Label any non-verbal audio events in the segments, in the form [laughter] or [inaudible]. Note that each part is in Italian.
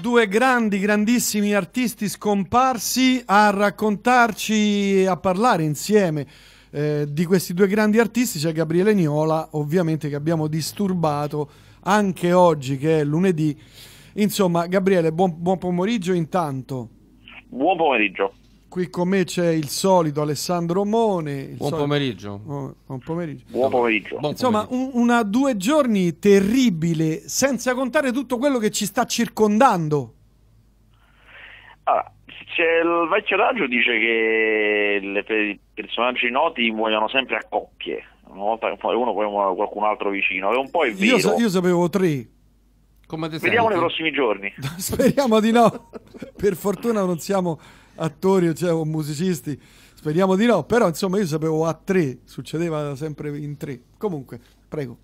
due grandi, grandissimi artisti scomparsi a raccontarci, a parlare insieme eh, di questi due grandi artisti. C'è Gabriele Niola, ovviamente, che abbiamo disturbato anche oggi, che è lunedì. Insomma, Gabriele, buon, buon pomeriggio intanto. Buon pomeriggio. Qui con me c'è il solito Alessandro Mone. Buon solito... pomeriggio. Oh, buon pomeriggio. Buon pomeriggio. Buon Insomma, pomeriggio. un, una due giorni terribile, senza contare tutto quello che ci sta circondando. Allora, c'è il vecchio adagio dice che le, i personaggi noti muoiono sempre a coppie. Una volta che uno poi muore qualcun altro vicino. È un po' è vero. Io, sa- io sapevo tre. Vediamo nei senti? prossimi giorni. [laughs] Speriamo di no. Per fortuna non siamo attori cioè, o musicisti. Speriamo di no. Però insomma io sapevo a tre. Succedeva sempre in tre. Comunque, prego.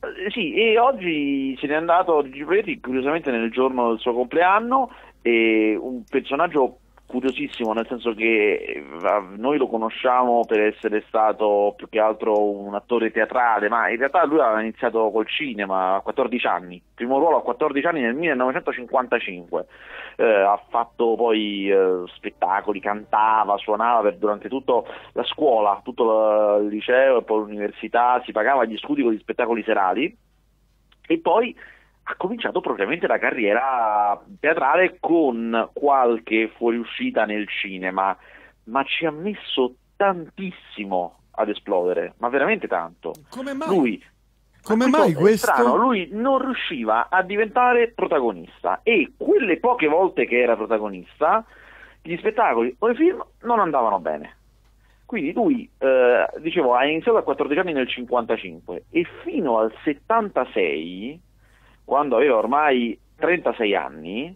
Eh, Sì, e oggi se n'è andato Gigi Preti, curiosamente nel giorno del suo compleanno, un personaggio curiosissimo, nel senso che noi lo conosciamo per essere stato più che altro un attore teatrale, ma in realtà lui aveva iniziato col cinema a 14 anni, primo ruolo a 14 anni nel 1955, Eh, ha fatto poi eh, spettacoli, cantava, suonava per- durante tutta la scuola, tutto il liceo e poi l'università, si pagava gli studi con gli spettacoli serali. E poi ha cominciato propriamente la carriera teatrale con qualche fuoriuscita nel cinema, ma ci ha messo tantissimo ad esplodere, ma veramente tanto. Come mai? Lui Come mai è questo? strano, lui non riusciva a diventare protagonista e quelle poche volte che era protagonista, gli spettacoli o i film non andavano bene. Quindi lui, eh, dicevo, ha iniziato a 14 anni nel 55 e fino al 76, quando aveva ormai 36 anni,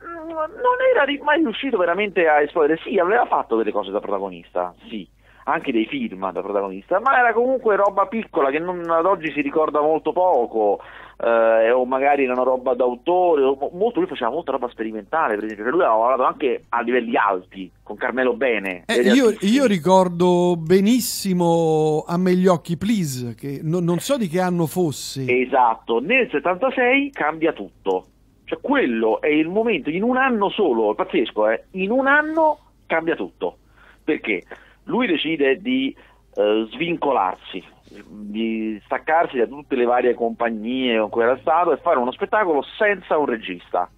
non era mai riuscito veramente a esplodere. Sì, aveva fatto delle cose da protagonista, sì, anche dei film da protagonista, ma era comunque roba piccola che non- ad oggi si ricorda molto poco, eh, o magari era una roba d'autore, molto, lui faceva molta roba sperimentale, per esempio, che lui aveva lavorato anche a livelli alti, con Carmelo Bene. Eh, io, io ricordo benissimo A me gli occhi, please, che non, non so di che anno fosse. Esatto, nel 76 cambia tutto. Cioè quello è il momento, in un anno solo, è pazzesco, eh, in un anno cambia tutto. Perché lui decide di eh, svincolarsi, di staccarsi da tutte le varie compagnie con cui era stato e fare uno spettacolo senza un regista.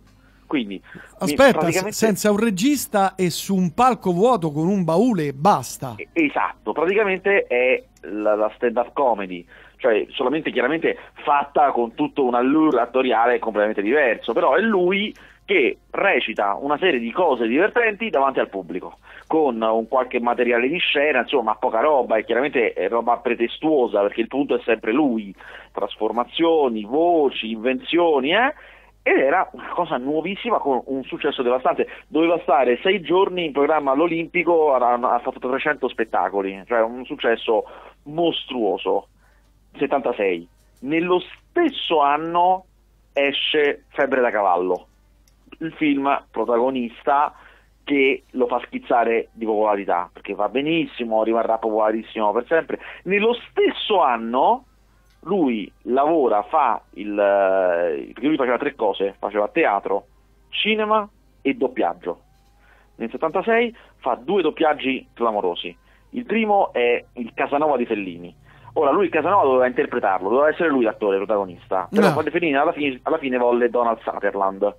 Quindi Aspetta, praticamente- senza un regista e su un palco vuoto con un baule e basta. Esatto, praticamente è la, la stand-up comedy, cioè solamente chiaramente fatta con tutto un allure attoriale completamente diverso, però è lui che recita una serie di cose divertenti davanti al pubblico, con un qualche materiale di scena, insomma poca roba, e chiaramente è roba pretestuosa perché il punto è sempre lui, trasformazioni, voci, invenzioni, eh? ed era una cosa nuovissima con un successo devastante. Doveva stare sei giorni in programma all'Olimpico, ha, fatto 300 spettacoli, cioè un successo mostruoso. 76. Nello stesso anno esce Febbre da cavallo, il film protagonista che lo fa schizzare di popolarità, perché va benissimo, rimarrà popolarissimo per sempre. Nello stesso anno lui lavora, fa il... eh, perché lui faceva tre cose, faceva teatro, cinema e doppiaggio. Nel 76 fa due doppiaggi clamorosi. Il primo è il Casanova di Fellini. Ora lui il Casanova doveva interpretarlo, doveva essere lui l'attore protagonista. Però No. Fellini alla fine, alla fine volle Donald Sutherland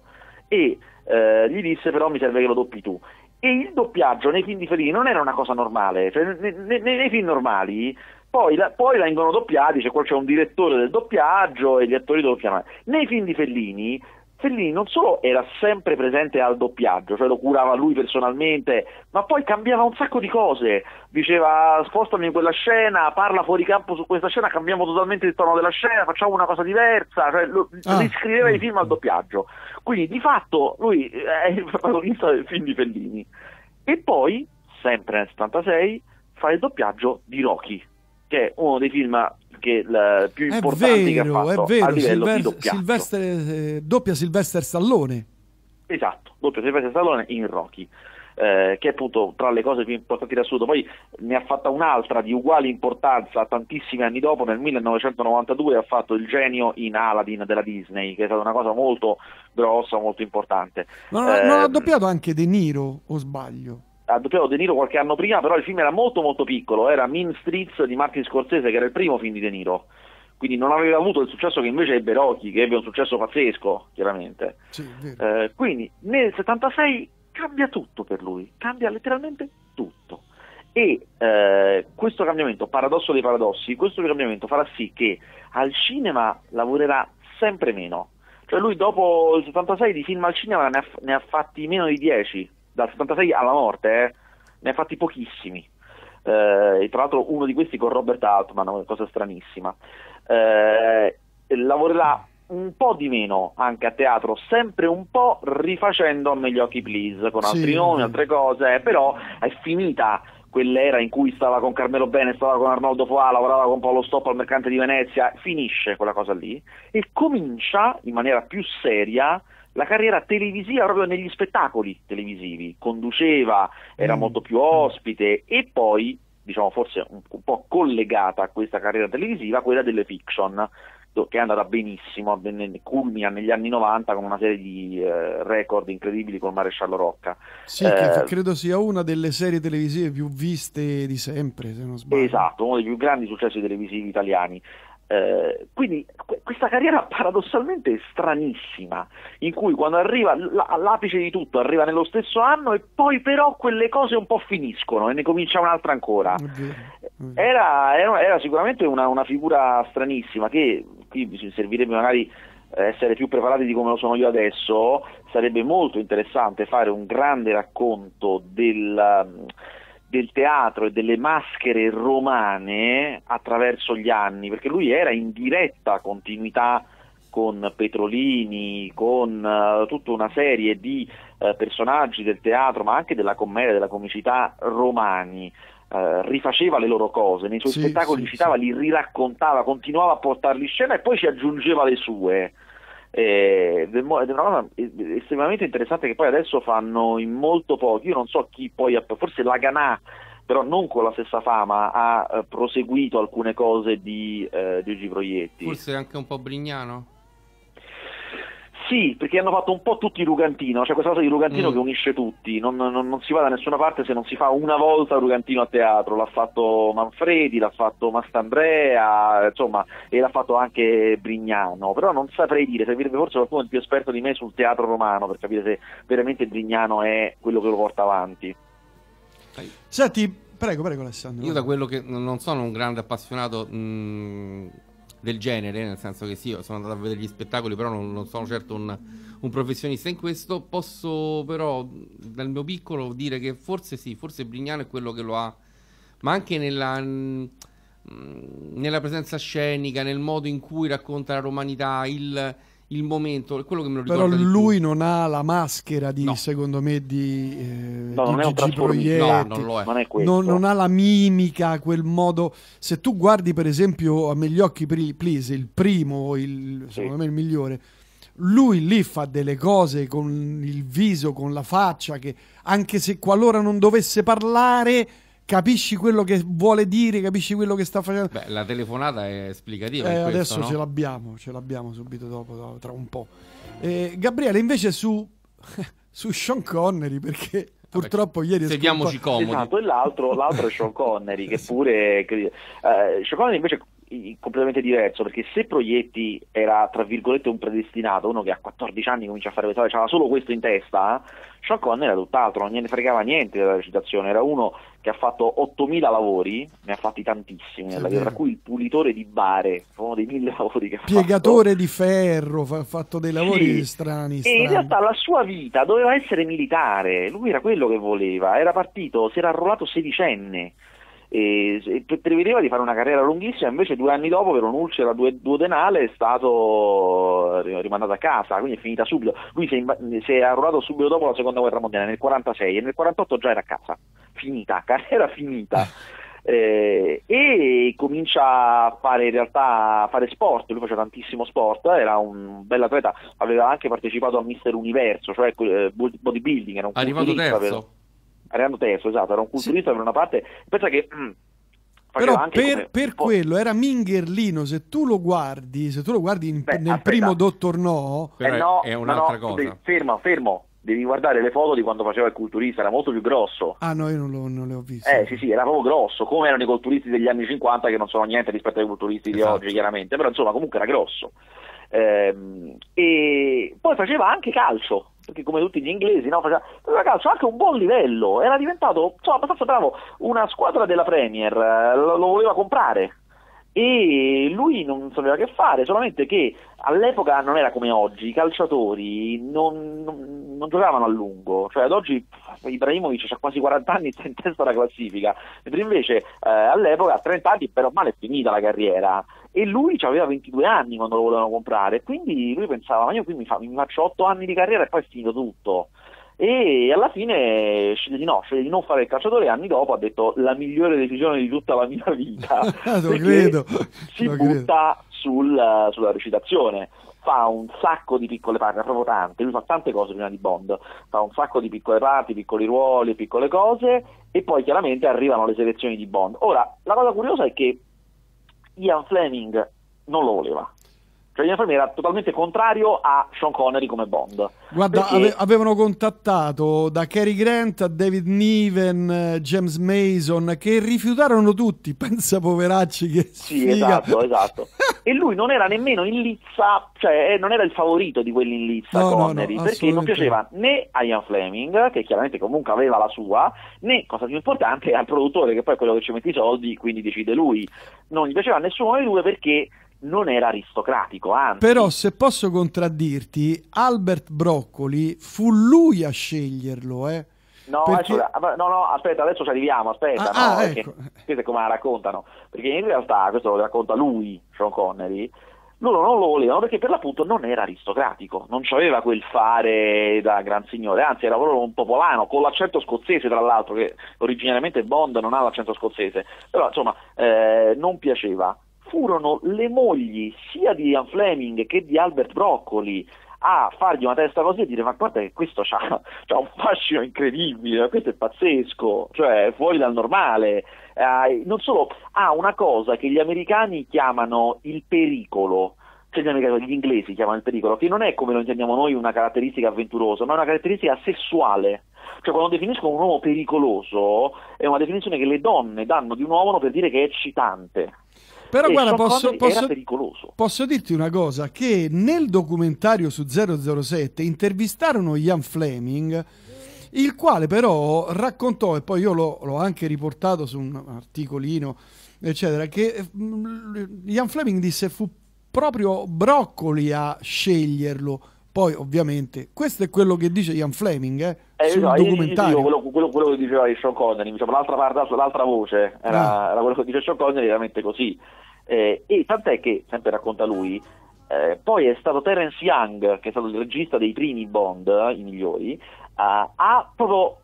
e eh, gli disse però mi serve che lo doppi tu. E il doppiaggio nei film di Fellini non era una cosa normale, cioè, ne- ne- nei film normali poi, la- poi vengono doppiati, c'è un direttore del doppiaggio e gli attori doppiano. Nei film di Fellini, Fellini non solo era sempre presente al doppiaggio, cioè lo curava lui personalmente, ma poi cambiava un sacco di cose. Diceva spostami in quella scena, parla fuori campo su questa scena, cambiamo totalmente il tono della scena, facciamo una cosa diversa, cioè lo, Ah. riscriveva i film al doppiaggio. Quindi di fatto lui è il protagonista del film di Fellini. E poi, sempre nel 76, fa il doppiaggio di Rocky, che è uno dei film che, il più È importanti che ha vero, fatto è vero. a livello di Silver- doppiaggio. Silvestre- eh, doppia Silvester Stallone. Esatto, doppio Silvestre Stallone in Rocky. eh, che è appunto tra le cose più importanti in assoluto. Poi ne ha fatta un'altra di uguale importanza tantissimi anni dopo, nel 1992 ha fatto il genio in Aladdin della Disney, che è stata una cosa molto grossa, molto importante. Ma non, eh, non ha doppiato anche De Niro, o sbaglio? Ha doppiato De Niro qualche anno prima, però il film era molto molto piccolo, era Mean Streets di Martin Scorsese, che era il primo film di De Niro quindi non aveva avuto il successo che invece ebbe Rocky, che ebbe un successo pazzesco, chiaramente. Sì, eh, quindi nel 76 cambia tutto per lui, cambia letteralmente tutto. E eh, questo cambiamento, paradosso dei paradossi, questo cambiamento farà sì che al cinema lavorerà sempre meno. Cioè lui dopo il 76 di film al cinema ne ha, ne ha fatti meno di 10, dal 76 alla morte, eh, ne ha fatti pochissimi. Eh, tra l'altro uno di questi con Robert Altman, una cosa stranissima. Eh, lavorerà un po' di meno anche a teatro, sempre un po' rifacendo a Megli Occhi Please, con altri sì. nomi, altre cose, però è finita quell'era in cui stava con Carmelo Bene, stava con Arnoldo Foà, lavorava con Paolo Stoppa al Mercante di Venezia, finisce quella cosa lì e comincia in maniera più seria la carriera televisiva proprio negli spettacoli televisivi, conduceva, era mm. molto più ospite e poi, diciamo forse un, un po' collegata a questa carriera televisiva, quella delle fiction, che è andata benissimo, culmina negli anni 90 con una serie di eh, record incredibili col maresciallo Rocca. Sì, eh, che credo sia una delle serie televisive più viste di sempre, se non sbaglio. Esatto, uno dei più grandi successi televisivi italiani. Eh, quindi questa carriera paradossalmente stranissima, in cui quando arriva all'apice di tutto arriva nello stesso anno e poi però quelle cose un po' finiscono e ne comincia un'altra ancora. Era, era, era sicuramente una, una, figura stranissima che qui servirebbe magari essere più preparati di come lo sono io adesso, sarebbe molto interessante fare un grande racconto del del teatro e delle maschere romane attraverso gli anni, perché lui era in diretta continuità con Petrolini, con uh, tutta una serie di uh, personaggi del teatro, ma anche della commedia, della comicità romani. Uh, rifaceva le loro cose, nei suoi sì, spettacoli sì, citava, sì. li riraccontava, continuava a portarli in scena e poi ci aggiungeva le sue ed è una cosa estremamente interessante che poi adesso fanno in molto pochi, io non so chi poi, forse la Ganà però non con la stessa fama ha eh, proseguito alcune cose di eh, Proietti. Forse anche un po' Brignano? Sì, perché hanno fatto un po' tutti Rugantino, cioè questa cosa di Rugantino mm. che unisce tutti, non, non, non, si va da nessuna parte se non si fa una volta Rugantino a teatro, l'ha fatto Manfredi, l'ha fatto Mastandrea, insomma, e l'ha fatto anche Brignano, però non saprei dire, servirebbe forse qualcuno più esperto di me sul teatro romano per capire se veramente Brignano è quello che lo porta avanti. Senti, prego, prego Alessandro. Io da quello che non sono un grande appassionato... Mh del genere, nel senso che sì, sono andato a vedere gli spettacoli, però non, non sono certo un, un, professionista in questo. Posso però, dal mio piccolo, dire che forse sì, forse Brignano è quello che lo ha, ma anche nella, nella presenza scenica, nel modo in cui racconta la romanità, il il momento, quello che me lo ricorda Però lui non ha la maschera di, no. secondo me, di, eh, no, di non Gigi Proietti. No, non lo è. Non, è non, non, ha la mimica, quel modo. Se tu guardi, per esempio, a Me gli occhi please, il primo, il, sì. secondo me il migliore, lui lì fa delle cose con il viso, con la faccia, che anche se qualora non dovesse parlare capisci quello che vuole dire, capisci quello che sta facendo. Beh, la telefonata è esplicativa. Eh, questo, adesso no? ce l'abbiamo, ce l'abbiamo subito dopo, tra un po'. Eh, Gabriele, invece su, [laughs] su Sean Connery, perché purtroppo ieri sediamoci comodi esatto e l'altro, l'altro è Sean Connery che [laughs] pure eh, Sean Connery invece completamente diverso perché se Proietti era tra virgolette un predestinato uno che a 14 anni comincia a fare questa cosa aveva solo questo in testa Sean Connery era tutt'altro non gliene fregava niente della recitazione era uno che ha fatto 8.000 lavori ne ha fatti tantissimi vita tra cui il pulitore di bare uno dei mille [laughs] lavori che ha piegatore fatto. di ferro ha fatto dei lavori sì. strani, strani e in realtà la sua vita doveva essere militare lui era quello che voleva era partito si era arruolato sedicenne e, prevedeva di fare una carriera lunghissima, invece due anni dopo per un'ulcera duodenale è stato rimandato a casa, quindi è finita subito. Lui si è, si è arruolato subito dopo la seconda guerra mondiale, nel 46 e nel 48 già era a casa, finita, [laughs] carriera finita. Eh, e comincia a fare in realtà a fare sport, lui faceva tantissimo sport, era un bel atleta, aveva anche partecipato a Mister Universo, cioè eh, bodybuilding, era un arrivato terzo. Però Ariano Teso, esatto, era un culturista sì. per una parte, pensa che... Mm, però per, per quello era Mingherlino, se tu lo guardi, se tu lo guardi in, Beh, nel aspetta. primo Dottor No, eh no, è un'altra no, cosa. Fermo, fermo, devi guardare le foto di quando faceva il culturista, era molto più grosso. Ah no, io non, lo, non le ho viste. Eh sì sì, era proprio grosso, come erano i culturisti degli anni 50 che non sono niente rispetto ai culturisti esatto. di oggi chiaramente, però insomma comunque era grosso. Ehm, e poi faceva anche calcio, perché come tutti gli inglesi no, faceva, faceva calcio anche un buon livello, era diventato insomma, abbastanza bravo, una squadra della Premier eh, lo, lo voleva comprare. E lui non sapeva che fare, solamente che all'epoca non era come oggi, i calciatori non, non, non giocavano a lungo, cioè ad oggi Ibrahimovic ha quasi 40 anni e sta in testa alla classifica, mentre invece eh, all'epoca a 30 anni però male è finita la carriera e lui aveva 22 anni quando lo volevano comprare, quindi lui pensava ma io qui mi, fa, mi faccio 8 anni di carriera e poi è finito tutto. E alla fine sceglie di no, sceglie di non fare il calciatore e anni dopo ha detto la migliore decisione di tutta la mia vita. [laughs] Lo credo, si lo butta sul, sulla recitazione fa un sacco di piccole parti, proprio tante, lui fa tante cose prima di Bond, fa un sacco di piccole parti, piccoli ruoli, piccole cose e poi chiaramente arrivano le selezioni di Bond. Ora, la cosa curiosa è che Ian Fleming non lo voleva. Cioè Ian Fleming era totalmente contrario a Sean Connery come Bond. Guarda, perché... ave- avevano contattato da Cary Grant a David Niven, eh, James Mason, che rifiutarono tutti, [laughs] pensa poveracci che Sì, figa. esatto, esatto. [laughs] e lui non era nemmeno in lizza, cioè eh, non era il favorito di quelli in lizza no, Connery, no, no, perché non piaceva né a Ian Fleming, che chiaramente comunque aveva la sua, né, cosa più importante, [laughs] al produttore, che poi è quello che ci mette i soldi, quindi decide lui. Non gli piaceva a nessuno dei due perché non era aristocratico, anzi. Però se posso contraddirti, Albert Broccoli fu lui a sceglierlo, eh. No, perché... adesso, no, no, aspetta, adesso ci arriviamo, aspetta, ah, no, ah, ecco. perché, come la raccontano, perché in realtà, questo lo racconta lui, Sean Connery, loro non lo volevano perché per l'appunto non era aristocratico, non aveva quel fare da gran signore, anzi era proprio un popolano, con l'accento scozzese tra l'altro, che originariamente Bond non ha l'accento scozzese, però insomma eh, non piaceva furono le mogli sia di Ian Fleming che di Albert Broccoli a fargli una testa così e dire ma guarda che questo ha [laughs] un fascino incredibile, questo è pazzesco, cioè fuori dal normale. Eh, non solo, ha una cosa che gli americani chiamano il pericolo, cioè gli inglesi chiamano il pericolo, che non è come lo intendiamo noi una caratteristica avventurosa, ma è una caratteristica sessuale. Cioè quando definiscono un uomo pericoloso è una definizione che le donne danno di un uomo per dire che è eccitante. Però e guarda, posso, posso, posso, dirti una cosa, che nel documentario su 007 intervistarono Ian Fleming, il quale però raccontò, e poi io l'ho, l'ho anche riportato su un articolino, eccetera, che mm, Ian Fleming disse fu proprio Broccoli a sceglierlo. Poi, ovviamente, questo è quello che dice Ian Fleming eh, eh, sul no, documentario. Io, quello, quello, quello, che diceva di Sean Connery, diciamo, l'altra, parte, l'altra voce era, ah. era, quello che dice Sean Connery, veramente così. Eh, e tant'è che, sempre racconta lui, eh, poi è stato Terence Young, che è stato il regista dei primi Bond, i migliori, uh, a proprio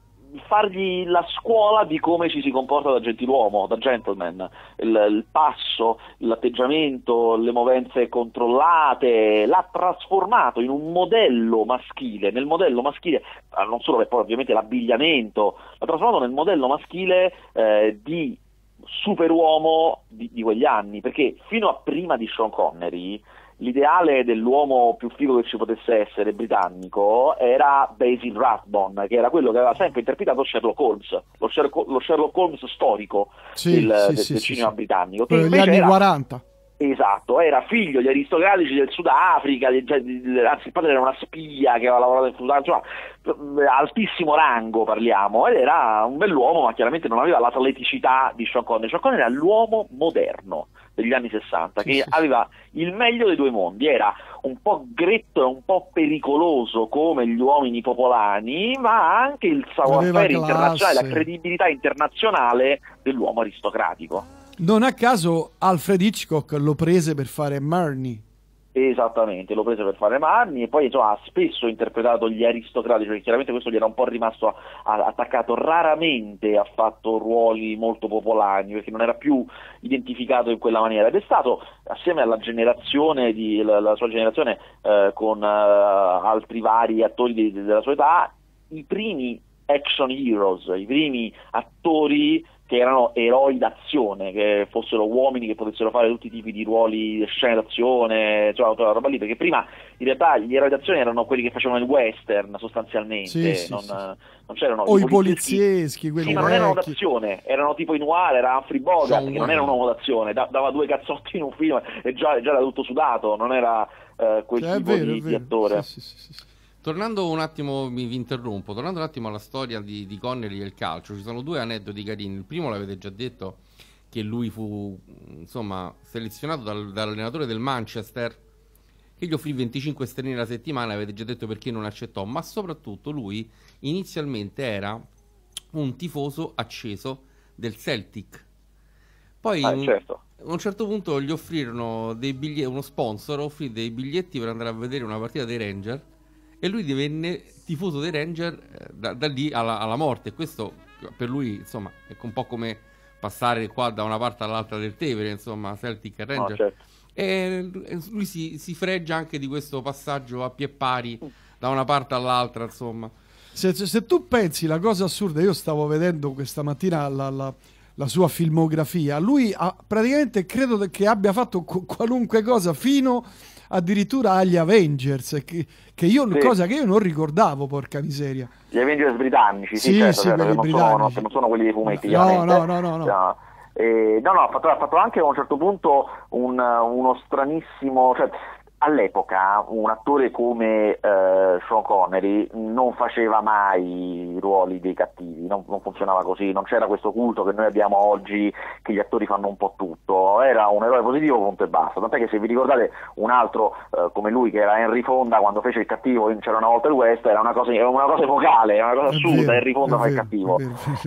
fargli la scuola di come ci si comporta da gentiluomo, da gentleman, il, il passo, l'atteggiamento, le movenze controllate, l'ha trasformato in un modello maschile, nel modello maschile, ah, non solo per poi ovviamente l'abbigliamento, l'ha trasformato nel modello maschile eh, di superuomo di, di, quegli anni, perché fino a prima di Sean Connery l'ideale dell'uomo più figo che ci potesse essere britannico era Basil Rathbone, che era quello che aveva sempre interpretato Sherlock Holmes, lo Sherlock, lo Sherlock Holmes storico sì, del, sì, del, sì, del cinema britannico. Che negli anni era, 40. Esatto, era figlio di aristocratici del Sudafrica, cioè, anzi il padre era una spia che aveva lavorato in Sudafrica, insomma, altissimo rango parliamo, ed era un bell'uomo ma chiaramente non aveva l'atleticità di Sean Connery, Sean Connery era l'uomo moderno degli anni 60 che aveva il meglio dei due mondi, era un po' gretto e un po' pericoloso come gli uomini popolani, ma anche il savoir-faire internazionale, la credibilità internazionale dell'uomo aristocratico. Non a caso Alfred Hitchcock lo prese per fare Marnie. Esattamente, lo prese per fare Marnie e poi insomma, ha spesso interpretato gli aristocratici, perché chiaramente questo gli era un po' rimasto a, a, attaccato, raramente ha fatto ruoli molto popolari perché non era più identificato in quella maniera ed è stato assieme alla generazione, di, la, la sua generazione eh, con uh, altri vari attori di, della sua età, i primi action heroes, i primi attori che erano eroi d'azione, che fossero uomini che potessero fare tutti i tipi di ruoli, scene d'azione, cioè tutta la roba lì, perché prima in realtà gli eroi d'azione erano quelli che facevano il western sostanzialmente, Sì, sì, non, sì. non c'erano O i polizieschi, Sì, quelli ma non erano d'azione, erano tipo i noir, era Humphrey Bogart, che non era un uomo d'azione, da- dava due cazzotti in un film e già, già era tutto sudato, non era eh, quel Cioè, tipo vero, di, di attore. Sì, sì, sì, sì. Tornando un attimo, mi vi interrompo, tornando un attimo alla storia di, di Connery e il calcio, ci sono due aneddoti carini. Il primo l'avete già detto, che lui fu insomma selezionato dal- dall'allenatore del Manchester, che gli offrì 25 sterline alla settimana, avete già detto perché non accettò, ma soprattutto lui inizialmente era un tifoso acceso del Celtic. Poi Ah, certo. a un certo punto gli offrirono dei biglietti, uno sponsor offrì dei biglietti per andare a vedere una partita dei Ranger e lui divenne tifoso dei Ranger eh, da, da lì alla, alla morte. Questo per lui, insomma, è un po' come passare qua da una parte all'altra del Tevere, insomma, Celtic e No, Ranger. certo. E lui si, si fregia anche di questo passaggio a pie pari da una parte all'altra, insomma. Se, se- se tu pensi la cosa assurda, io stavo vedendo questa mattina la, la- la sua filmografia, lui ha, praticamente credo che abbia fatto qu- qualunque cosa fino addirittura agli Avengers, che, che io, Sì. cosa che io non ricordavo, porca miseria. Gli Avengers britannici, sì, Sì, certo, sì, certo, non, sono, britannici. che non sono quelli dei fumetti, No, chiaramente. no, no, no, no. Eh, no, no, ha fatto, ha fatto anche a un certo punto un- uno stranissimo... Cioè, all'epoca un attore come eh, Sean Connery non faceva mai i ruoli dei cattivi, non, non funzionava così, non c'era questo culto che noi abbiamo oggi che gli attori fanno un po' tutto, era un eroe positivo punto e basta, tant'è che se vi ricordate un altro eh, come lui che era Henry Fonda quando fece il cattivo in C'era una volta il West era una cosa, era una cosa epocale, era una cosa assurda, Henry Fonda fa il cattivo.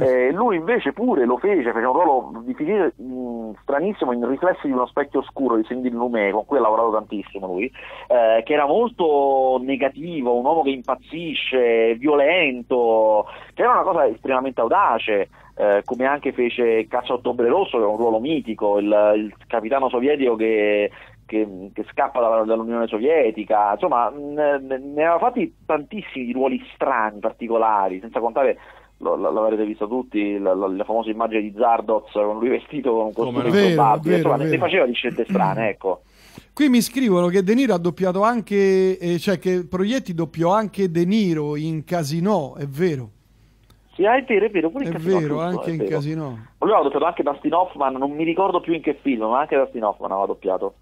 Eh, lui invece pure lo fece, fece un ruolo difficile, mh, stranissimo, in riflessi di uno specchio oscuro di Cindy Lumet, con cui ha lavorato tantissimo lui, eh, che era molto negativo, un uomo che impazzisce, violento, che era una cosa estremamente audace, eh, come anche fece Caccia Ottobre Rosso, che è un ruolo mitico, il, il capitano sovietico che che, che scappa dall'Unione Sovietica, insomma ne, ne aveva fatti tantissimi ruoli strani, particolari, senza contare, l'avrete visto tutti, la, la- la famosa immagine di Zardoz con lui vestito con un costume? Vero, improbabile, vero, insomma ne- ne vero. faceva di scelte strane, [clears throat] ecco. Qui mi scrivono che De Niro ha doppiato anche, eh, cioè che Proietti doppiò anche De Niro in Casino, è vero. Sì, è vero, è vero, pure È in Casino, vero, giusto, anche è in vero. Casino. Lui aveva doppiato anche Dustin Hoffman, non mi ricordo più in che film, ma anche Dustin Hoffman aveva doppiato.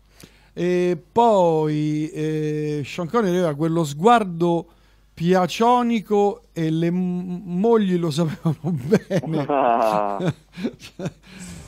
E poi eh, Sean Connery aveva quello sguardo piacionico e le mogli lo sapevano [laughs] bene. [laughs] [laughs]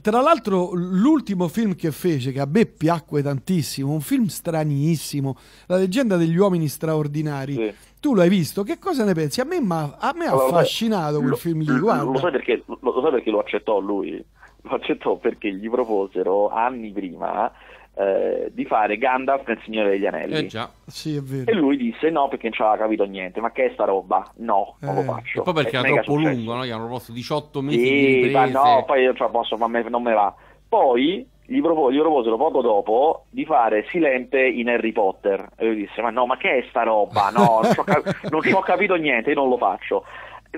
Tra l'altro, l'ultimo film che fece, che a me piacque tantissimo, un film stranissimo, La leggenda degli uomini straordinari. sì. Tu l'hai visto? Che cosa ne pensi? A me, m'ha- a me ha Allora, affascinato quel lo- film lì, Lo guarda. sai, perché, lo, lo sai perché lo accettò lui? Lo accettò perché gli proposero anni prima eh, di fare Gandalf nel Signore degli Anelli. Eh già. Sì, è E lui disse no perché non ci aveva capito niente, ma che è sta roba? No, non Eh. lo faccio. E poi perché era troppo successo. lungo, no? Gli hanno proposto 18 mesi di Sì, ma no, poi io ce la posso, ma me- non me va. Poi gli, propo- gli proposero poco dopo di fare Silente in Harry Potter. E lui disse: Ma no, ma che è sta roba? No, non ci ho, cap- non ci ho capito niente, io non lo faccio.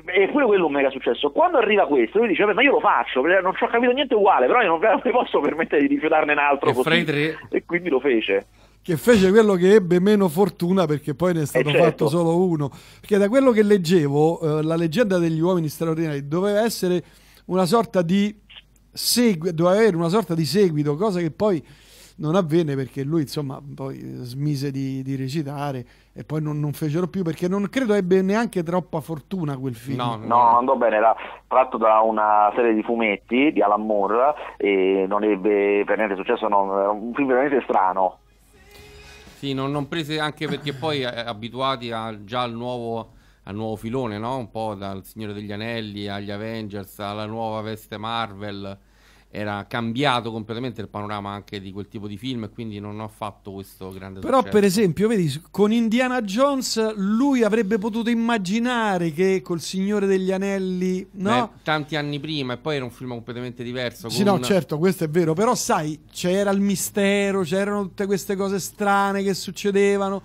E pure quello è un mega successo. Quando arriva questo, lui dice: Vabbè, ma io lo faccio, perché non ci ho capito niente uguale, però io non [laughs] mi posso permettere di rifiutarne un altro E così. fra i tre E quindi lo fece. Che fece quello che ebbe meno fortuna perché poi ne è stato Eh, certo. fatto solo uno. Perché da quello che leggevo, eh, la leggenda degli uomini straordinari doveva essere una sorta di seguito, doveva avere una sorta di seguito, cosa che poi non avvenne perché lui insomma poi smise di, di recitare e poi non, non fecero più perché non credo ebbe neanche troppa fortuna quel film. No, No, andò bene, era tratto da una serie di fumetti di Alan Moore e non ebbe per niente successo, no, era un film veramente strano. Sì, non, non prese anche perché poi eh, abituati a- già al nuovo, al nuovo filone, no? Un po' dal Signore degli Anelli agli Avengers, alla nuova veste Marvel. Era cambiato completamente il panorama anche di quel tipo di film e quindi non ho fatto questo grande Però successo. per esempio, vedi, con Indiana Jones lui avrebbe potuto immaginare che col Signore degli Anelli, no? Beh, tanti anni prima e poi era un film completamente diverso. Sì, con- no, certo, questo è vero, però sai, c'era il mistero, c'erano tutte queste cose strane che succedevano.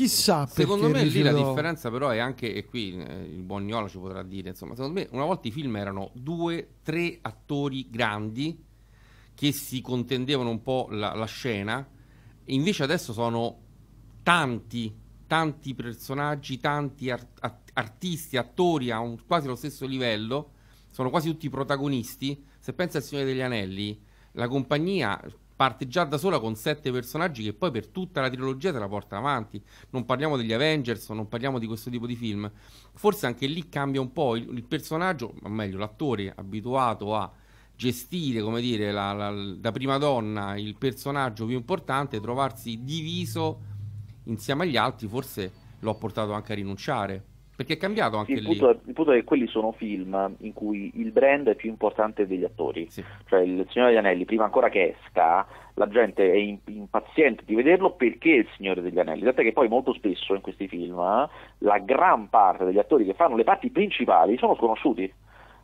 Chissà Secondo me lì la differenza però è anche, e qui eh, il buon Niola ci potrà dire, insomma, secondo me una volta i film erano due, tre attori grandi che si contendevano un po' la, la scena, invece adesso sono tanti, tanti personaggi, tanti ar- at- artisti, attori a un- quasi allo stesso livello, sono quasi tutti protagonisti. Se pensi al Signore degli Anelli, la compagnia parte già da sola con sette personaggi che poi per tutta la trilogia te la portano avanti. Non parliamo degli Avengers, non parliamo di questo tipo di film. Forse anche lì cambia un po' il, il personaggio, o meglio l'attore abituato a gestire, come dire, la, la- da prima donna il personaggio più importante, trovarsi diviso insieme agli altri, forse lo ha portato anche a rinunciare. Perché è cambiato anche il, lì. punto, il punto è che quelli sono film in cui il brand è più importante degli attori. Sì. Cioè il Signore degli Anelli, prima ancora che esca, la gente è impaziente di vederlo perché è il Signore degli Anelli. Tant'è che poi molto spesso in questi film eh, la gran parte degli attori che fanno le parti principali sono sconosciuti.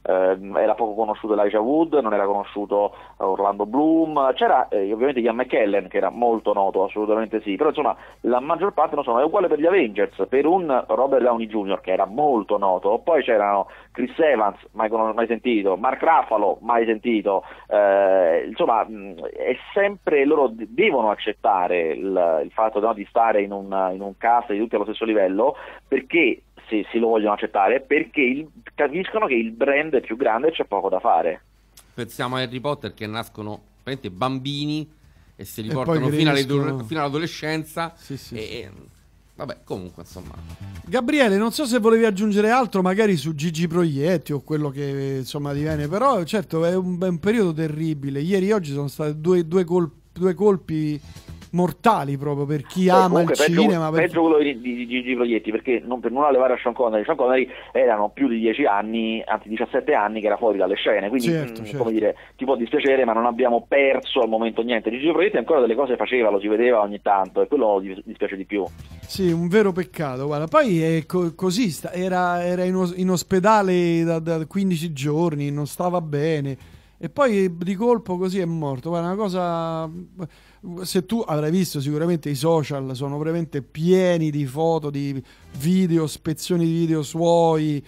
Eh, era poco conosciuto Elijah Wood, non era conosciuto eh, Orlando Bloom, c'era eh, ovviamente Ian McKellen che era molto noto, assolutamente sì, però insomma la maggior parte non sono, è uguale per gli Avengers, per un Robert Downey Jr. che era molto noto, poi c'erano Chris Evans, mai, mai sentito, Mark Ruffalo, mai sentito, eh, insomma è sempre, loro de- devono accettare il, il fatto no, di stare in un, in un cast di tutti allo stesso livello perché se, se lo vogliono accettare perché il- capiscono che il brand è più grande e c'è poco da fare. Pensiamo a Harry Potter che nascono veramente bambini e se li E portano fino, alle- fino all'adolescenza. Sì, sì, e, sì. e- vabbè, comunque, insomma. Gabriele, non so se volevi aggiungere altro magari su Gigi Proietti o quello che insomma diviene, però certo è un, è un periodo terribile. Ieri e oggi sono stati due, due col- due colpi mortali proprio per chi Beh, ama il comunque, peggio, cinema. per- peggio quello di, Gigi Proietti perché non per nulla levare a Sean Connery Sean Connery erano più di 10 anni anzi 17 anni che era fuori dalle scene quindi Certo, mh, certo. come dire ti può dispiacere ma non abbiamo perso al momento niente Gigi Proietti ancora delle cose faceva lo si vedeva ogni tanto e quello di- dispiace di più Sì, un vero peccato. Guarda, poi è co- così, sta- era, era in, os- in ospedale da, da 15 giorni, non stava bene. E poi di colpo così è morto. Guarda, una cosa. Se tu avrai visto sicuramente i social sono veramente pieni di foto, di video, spezzoni di video suoi.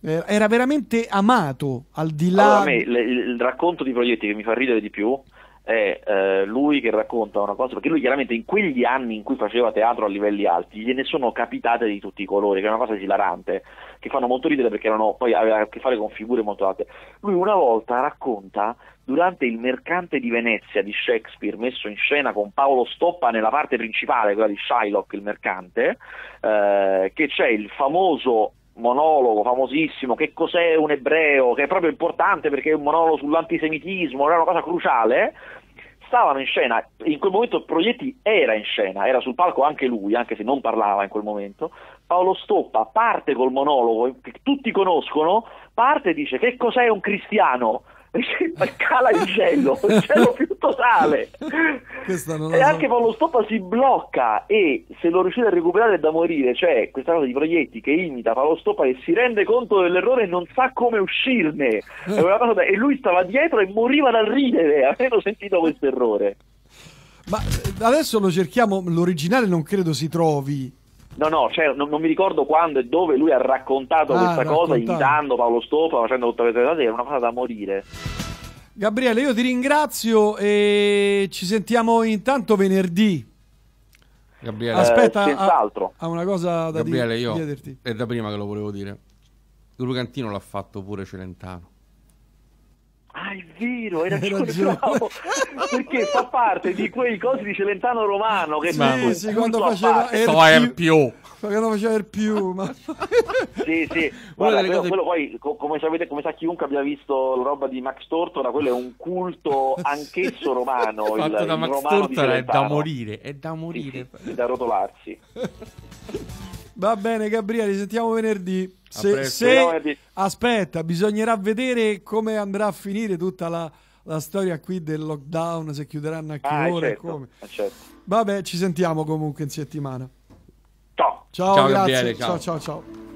Eh, Era veramente amato al di là. Allora, a me il, il racconto di Proietti che mi fa ridere di più è eh, lui che racconta una cosa, perché lui chiaramente in quegli anni in cui faceva teatro a livelli alti gliene sono capitate di tutti i colori, che è una cosa esilarante, che fanno molto ridere perché erano, poi aveva a che fare con figure molto alte. Lui una volta racconta durante il Mercante di Venezia di Shakespeare, messo in scena con Paolo Stoppa nella parte principale, quella di Shylock, il mercante, eh, che c'è il famoso monologo famosissimo, che cos'è un ebreo, che è proprio importante perché è un monologo sull'antisemitismo, era una cosa cruciale, stavano in scena, in quel momento Proietti era in scena, era sul palco anche lui, anche se non parlava in quel momento, Paolo Stoppa parte col monologo che tutti conoscono, parte e dice che cos'è un cristiano? [laughs] Cala il cielo, il cielo più totale. E so. anche Paolo Stoppa si blocca e se lo riuscite a recuperare è da morire, cioè questa cosa di Proietti che imita Paolo Stoppa e si rende conto dell'errore e non sa come uscirne. Cosa da- E lui stava dietro e moriva dal ridere, [laughs] avendo sentito questo errore. Ma eh, adesso lo cerchiamo. L'originale non credo si trovi. No, no, cioè, non, non mi ricordo quando e dove lui ha raccontato Ah, questa cosa, imitando Paolo Stoppa, facendo tutte queste cose, è una cosa da morire. Gabriele, io ti ringrazio e ci sentiamo intanto venerdì. Gabriele, Aspetta, Eh, senz'altro. ha una cosa da Gabriele io chiederti. è da prima che lo volevo dire. Lucantino l'ha fatto pure Celentano. Ah, è vero, [laughs] hai ragione, ragione. bravo. perché fa parte di quei cosi di Celentano Romano che Sì, fanno sì, quando faceva- è più-. Quando faceva il più, ma... Sì, sì, [laughs] guarda, quello, cose- quello poi, co- come sapete, come sa chiunque abbia visto la roba di Max Tortora, quello è un culto [laughs] anchesso romano, il, Fatto da il Max romano di Tortora è da morire, è da Sì, morire. sì, da rotolarsi. Va bene, Gabriele, sentiamo venerdì. Se, se- venerdì. aspetta, bisognerà vedere come andrà a finire tutta la, la storia qui del lockdown, se chiuderanno a che Ah, ora e certo, come. certo. Vabbè, ci sentiamo comunque in settimana. Ciao. Ciao, Ciao, grazie. Gabriele, ciao. ciao, ciao. ciao.